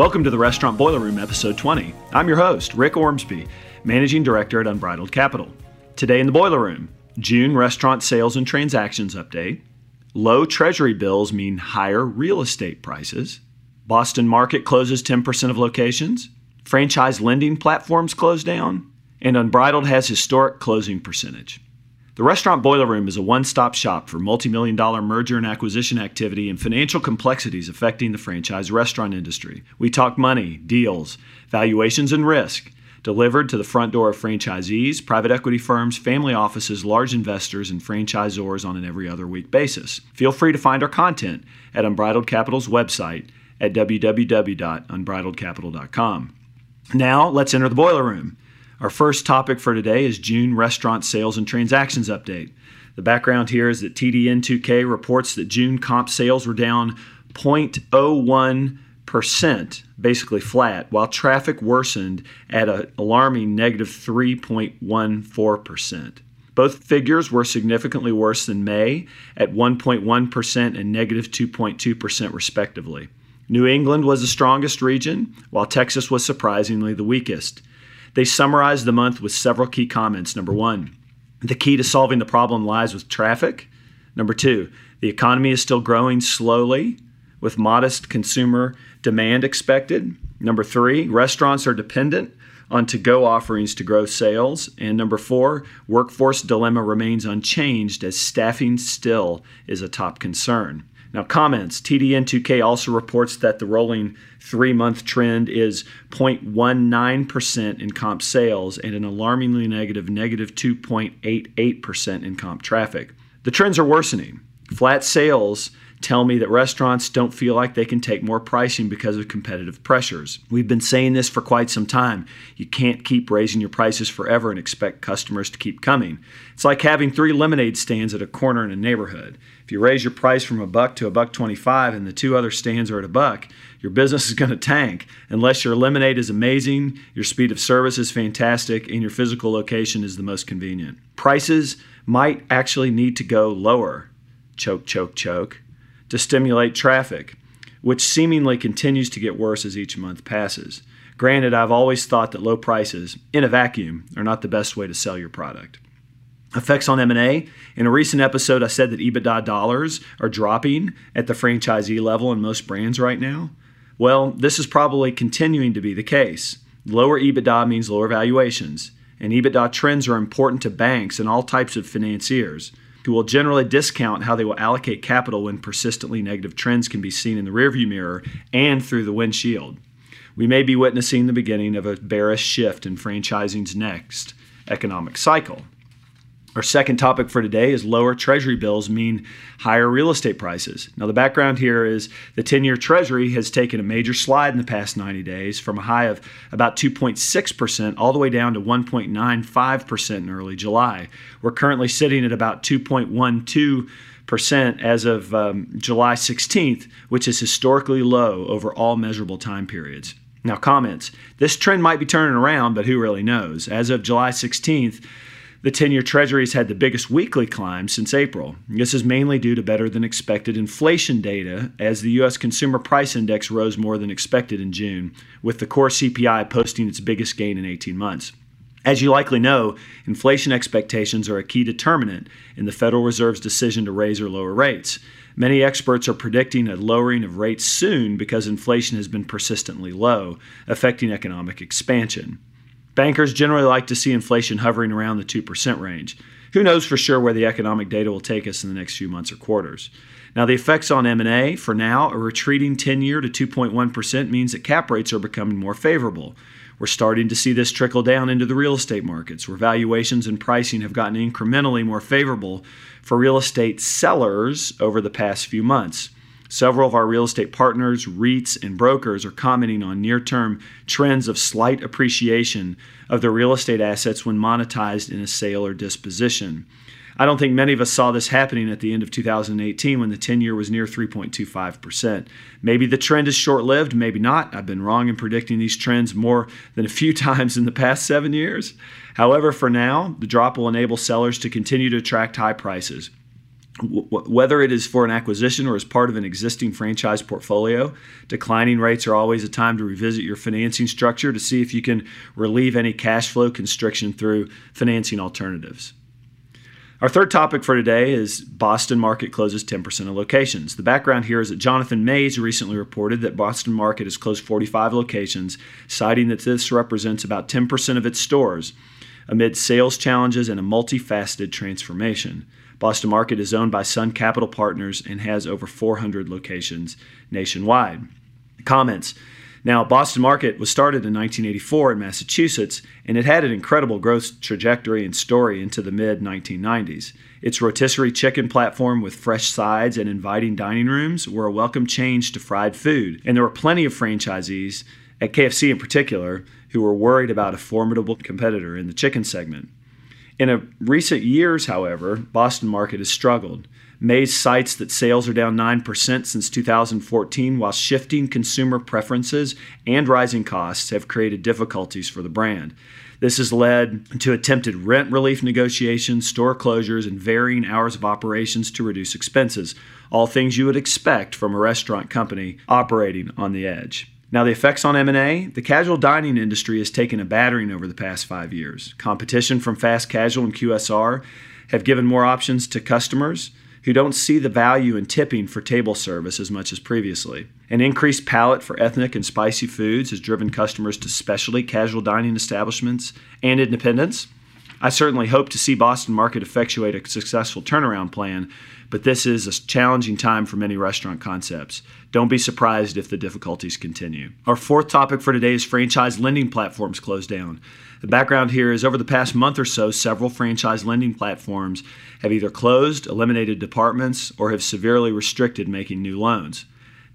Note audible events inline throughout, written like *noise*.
Welcome to the Restaurant Boiler Room, episode 20. I'm your host, Rick Ormsby, Managing Director at Unbridled Capital. Today in the Boiler Room, June restaurant sales and transactions update. Low treasury bills mean higher real estate prices. Boston market closes 10% of locations. Franchise lending platforms close down. And Unbridled has historic closing percentage. The Restaurant Boiler Room is a one stop shop for multi million dollar merger and acquisition activity and financial complexities affecting the franchise restaurant industry. We talk money, deals, valuations, and risk, delivered to the front door of franchisees, private equity firms, family offices, large investors, and franchisors on an every other week basis. Feel free to find our content at Unbridled Capital's website at www.unbridledcapital.com. Now, let's enter the boiler room. Our first topic for today is June restaurant sales and transactions update. The background here is that TDN2K reports that June comp sales were down 0.01%, basically flat, while traffic worsened at an alarming negative 3.14%. Both figures were significantly worse than May at 1.1% and negative 2.2%, respectively. New England was the strongest region, while Texas was surprisingly the weakest. They summarized the month with several key comments. Number one, the key to solving the problem lies with traffic. Number two, the economy is still growing slowly with modest consumer demand expected. Number three, restaurants are dependent on to go offerings to grow sales. And number four, workforce dilemma remains unchanged as staffing still is a top concern. Now, comments TDN2K also reports that the rolling three month trend is 0.19% in comp sales and an alarmingly negative negative 2.88% in comp traffic. The trends are worsening. Flat sales tell me that restaurants don't feel like they can take more pricing because of competitive pressures. We've been saying this for quite some time. You can't keep raising your prices forever and expect customers to keep coming. It's like having three lemonade stands at a corner in a neighborhood. If you raise your price from a buck to a buck 25 and the two other stands are at a buck, your business is going to tank unless your lemonade is amazing, your speed of service is fantastic, and your physical location is the most convenient. Prices might actually need to go lower. Choke, choke, choke to stimulate traffic, which seemingly continues to get worse as each month passes. Granted, I've always thought that low prices, in a vacuum, are not the best way to sell your product. Effects on M&A. In a recent episode, I said that EBITDA dollars are dropping at the franchisee level in most brands right now. Well, this is probably continuing to be the case. Lower EBITDA means lower valuations, and EBITDA trends are important to banks and all types of financiers will generally discount how they will allocate capital when persistently negative trends can be seen in the rearview mirror and through the windshield. We may be witnessing the beginning of a bearish shift in franchising's next economic cycle. Our second topic for today is lower treasury bills mean higher real estate prices. Now, the background here is the 10 year treasury has taken a major slide in the past 90 days from a high of about 2.6% all the way down to 1.95% in early July. We're currently sitting at about 2.12% as of um, July 16th, which is historically low over all measurable time periods. Now, comments. This trend might be turning around, but who really knows? As of July 16th, the 10 year Treasuries had the biggest weekly climb since April. This is mainly due to better than expected inflation data, as the U.S. Consumer Price Index rose more than expected in June, with the core CPI posting its biggest gain in 18 months. As you likely know, inflation expectations are a key determinant in the Federal Reserve's decision to raise or lower rates. Many experts are predicting a lowering of rates soon because inflation has been persistently low, affecting economic expansion. Bankers generally like to see inflation hovering around the 2% range. Who knows for sure where the economic data will take us in the next few months or quarters. Now, the effects on M&A, for now, a retreating 10-year to 2.1% means that cap rates are becoming more favorable. We're starting to see this trickle down into the real estate markets, where valuations and pricing have gotten incrementally more favorable for real estate sellers over the past few months. Several of our real estate partners, REITs, and brokers are commenting on near term trends of slight appreciation of their real estate assets when monetized in a sale or disposition. I don't think many of us saw this happening at the end of 2018 when the 10 year was near 3.25%. Maybe the trend is short lived, maybe not. I've been wrong in predicting these trends more than a few *laughs* times in the past seven years. However, for now, the drop will enable sellers to continue to attract high prices. Whether it is for an acquisition or as part of an existing franchise portfolio, declining rates are always a time to revisit your financing structure to see if you can relieve any cash flow constriction through financing alternatives. Our third topic for today is Boston Market closes 10% of locations. The background here is that Jonathan Maze recently reported that Boston Market has closed 45 locations, citing that this represents about 10% of its stores amid sales challenges and a multifaceted transformation. Boston Market is owned by Sun Capital Partners and has over 400 locations nationwide. Comments now, Boston Market was started in 1984 in Massachusetts, and it had an incredible growth trajectory and story into the mid 1990s. Its rotisserie chicken platform with fresh sides and inviting dining rooms were a welcome change to fried food, and there were plenty of franchisees, at KFC in particular, who were worried about a formidable competitor in the chicken segment. In recent years, however, Boston Market has struggled. Maze cites that sales are down 9% since 2014, while shifting consumer preferences and rising costs have created difficulties for the brand. This has led to attempted rent relief negotiations, store closures, and varying hours of operations to reduce expenses, all things you would expect from a restaurant company operating on the edge. Now, the effects on M&A, the casual dining industry has taken a battering over the past five years. Competition from fast casual and QSR have given more options to customers who don't see the value in tipping for table service as much as previously. An increased palate for ethnic and spicy foods has driven customers to specialty casual dining establishments and independents. I certainly hope to see Boston Market effectuate a successful turnaround plan, but this is a challenging time for many restaurant concepts. Don't be surprised if the difficulties continue. Our fourth topic for today is franchise lending platforms close down. The background here is over the past month or so, several franchise lending platforms have either closed, eliminated departments, or have severely restricted making new loans.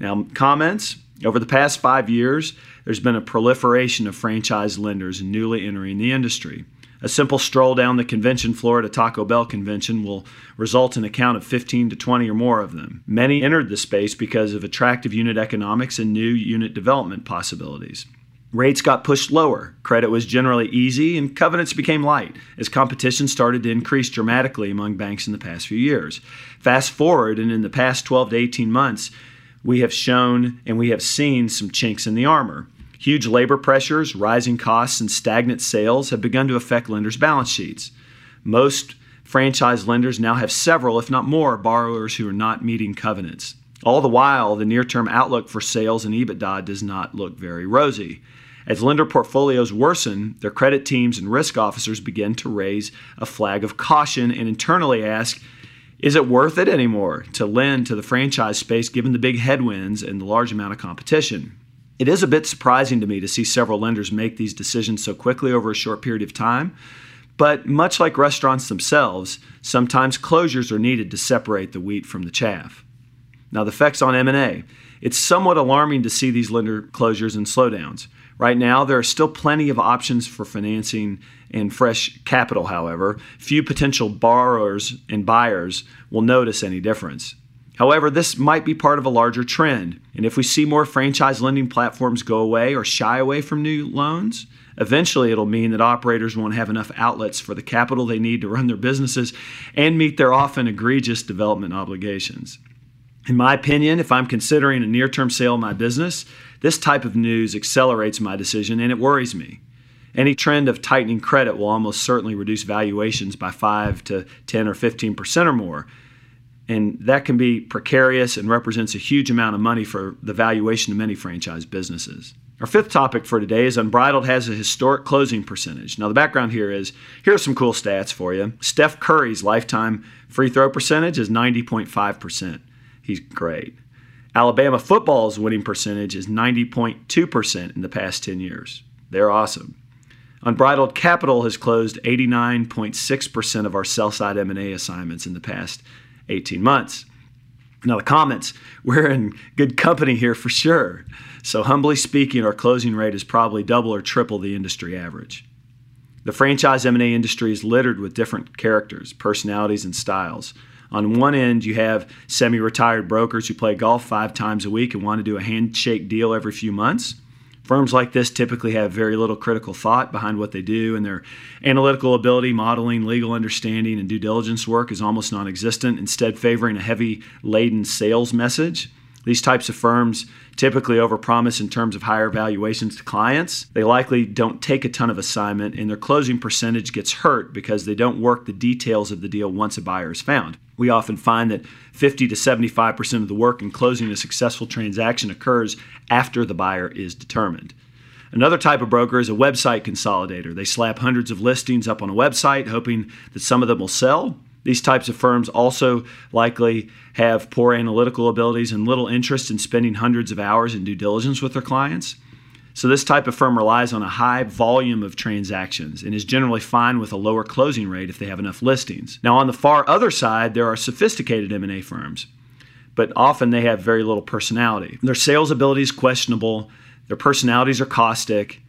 Now, comments over the past five years, there's been a proliferation of franchise lenders newly entering the industry. A simple stroll down the convention floor at a Taco Bell convention will result in a count of 15 to 20 or more of them. Many entered the space because of attractive unit economics and new unit development possibilities. Rates got pushed lower, credit was generally easy, and covenants became light as competition started to increase dramatically among banks in the past few years. Fast forward, and in the past 12 to 18 months, we have shown and we have seen some chinks in the armor. Huge labor pressures, rising costs, and stagnant sales have begun to affect lenders' balance sheets. Most franchise lenders now have several, if not more, borrowers who are not meeting covenants. All the while, the near term outlook for sales and EBITDA does not look very rosy. As lender portfolios worsen, their credit teams and risk officers begin to raise a flag of caution and internally ask, is it worth it anymore to lend to the franchise space given the big headwinds and the large amount of competition? It is a bit surprising to me to see several lenders make these decisions so quickly over a short period of time. But much like restaurants themselves, sometimes closures are needed to separate the wheat from the chaff. Now, the effects on M&A. It's somewhat alarming to see these lender closures and slowdowns. Right now, there are still plenty of options for financing and fresh capital, however. Few potential borrowers and buyers will notice any difference. However, this might be part of a larger trend, and if we see more franchise lending platforms go away or shy away from new loans, eventually it'll mean that operators won't have enough outlets for the capital they need to run their businesses and meet their often egregious development obligations. In my opinion, if I'm considering a near term sale of my business, this type of news accelerates my decision and it worries me. Any trend of tightening credit will almost certainly reduce valuations by 5 to 10 or 15% or more. And that can be precarious and represents a huge amount of money for the valuation of many franchise businesses. Our fifth topic for today is Unbridled has a historic closing percentage. Now, the background here is here are some cool stats for you. Steph Curry's lifetime free throw percentage is 90.5%. He's great. Alabama football's winning percentage is 90.2% in the past 10 years. They're awesome. Unbridled Capital has closed 89.6% of our sell-side M&A assignments in the past 18 months. Now the comments, we're in good company here for sure. So humbly speaking, our closing rate is probably double or triple the industry average. The franchise M&A industry is littered with different characters, personalities, and styles. On one end, you have semi retired brokers who play golf five times a week and want to do a handshake deal every few months. Firms like this typically have very little critical thought behind what they do, and their analytical ability, modeling, legal understanding, and due diligence work is almost non existent, instead, favoring a heavy laden sales message. These types of firms typically overpromise in terms of higher valuations to clients. They likely don't take a ton of assignment, and their closing percentage gets hurt because they don't work the details of the deal once a buyer is found. We often find that 50 to 75% of the work in closing a successful transaction occurs after the buyer is determined. Another type of broker is a website consolidator. They slap hundreds of listings up on a website, hoping that some of them will sell. These types of firms also likely have poor analytical abilities and little interest in spending hundreds of hours in due diligence with their clients. So, this type of firm relies on a high volume of transactions and is generally fine with a lower closing rate if they have enough listings. Now, on the far other side, there are sophisticated M&A firms, but often they have very little personality. Their sales ability is questionable, their personalities are caustic,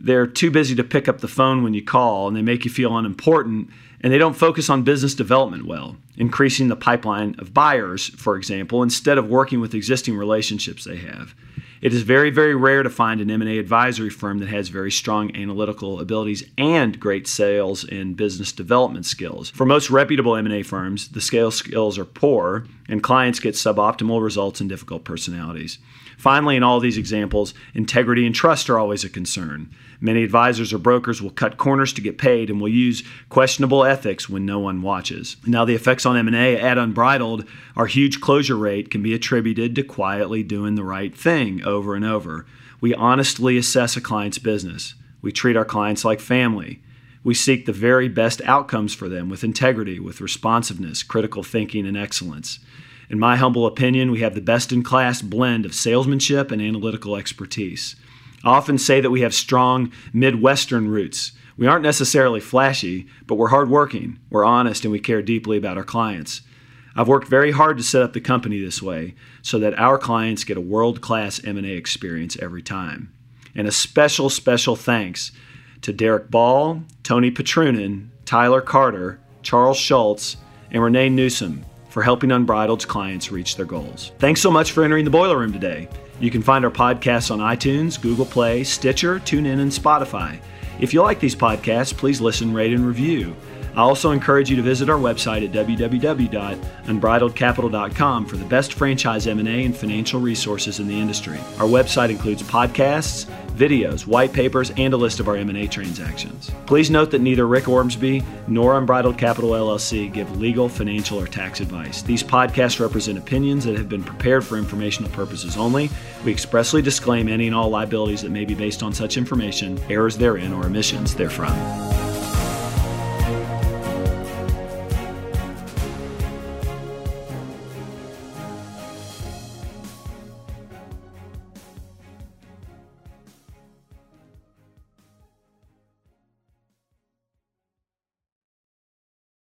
they're too busy to pick up the phone when you call, and they make you feel unimportant, and they don't focus on business development well, increasing the pipeline of buyers, for example, instead of working with existing relationships they have. It is very, very rare to find an M&A advisory firm that has very strong analytical abilities and great sales and business development skills. For most reputable M&A firms, the sales skills are poor and clients get suboptimal results and difficult personalities. Finally, in all these examples, integrity and trust are always a concern. Many advisors or brokers will cut corners to get paid and will use questionable ethics when no one watches. Now, the effects on M&A at Unbridled, our huge closure rate can be attributed to quietly doing the right thing over and over. We honestly assess a client's business. We treat our clients like family. We seek the very best outcomes for them with integrity, with responsiveness, critical thinking, and excellence. In my humble opinion, we have the best in class blend of salesmanship and analytical expertise. I often say that we have strong Midwestern roots. We aren't necessarily flashy, but we're hardworking, we're honest, and we care deeply about our clients. I've worked very hard to set up the company this way so that our clients get a world-class M&A experience every time. And a special, special thanks to Derek Ball, Tony Petrunin, Tyler Carter, Charles Schultz, and Renee Newsom for helping Unbridled's clients reach their goals. Thanks so much for entering the Boiler Room today. You can find our podcasts on iTunes, Google Play, Stitcher, TuneIn, and Spotify. If you like these podcasts, please listen, rate, and review. I also encourage you to visit our website at www.unbridledcapital.com for the best franchise M&A and financial resources in the industry. Our website includes podcasts, videos, white papers, and a list of our M&A transactions. Please note that neither Rick Ormsby nor Unbridled Capital LLC give legal, financial, or tax advice. These podcasts represent opinions that have been prepared for informational purposes only. We expressly disclaim any and all liabilities that may be based on such information, errors therein, or omissions therefrom.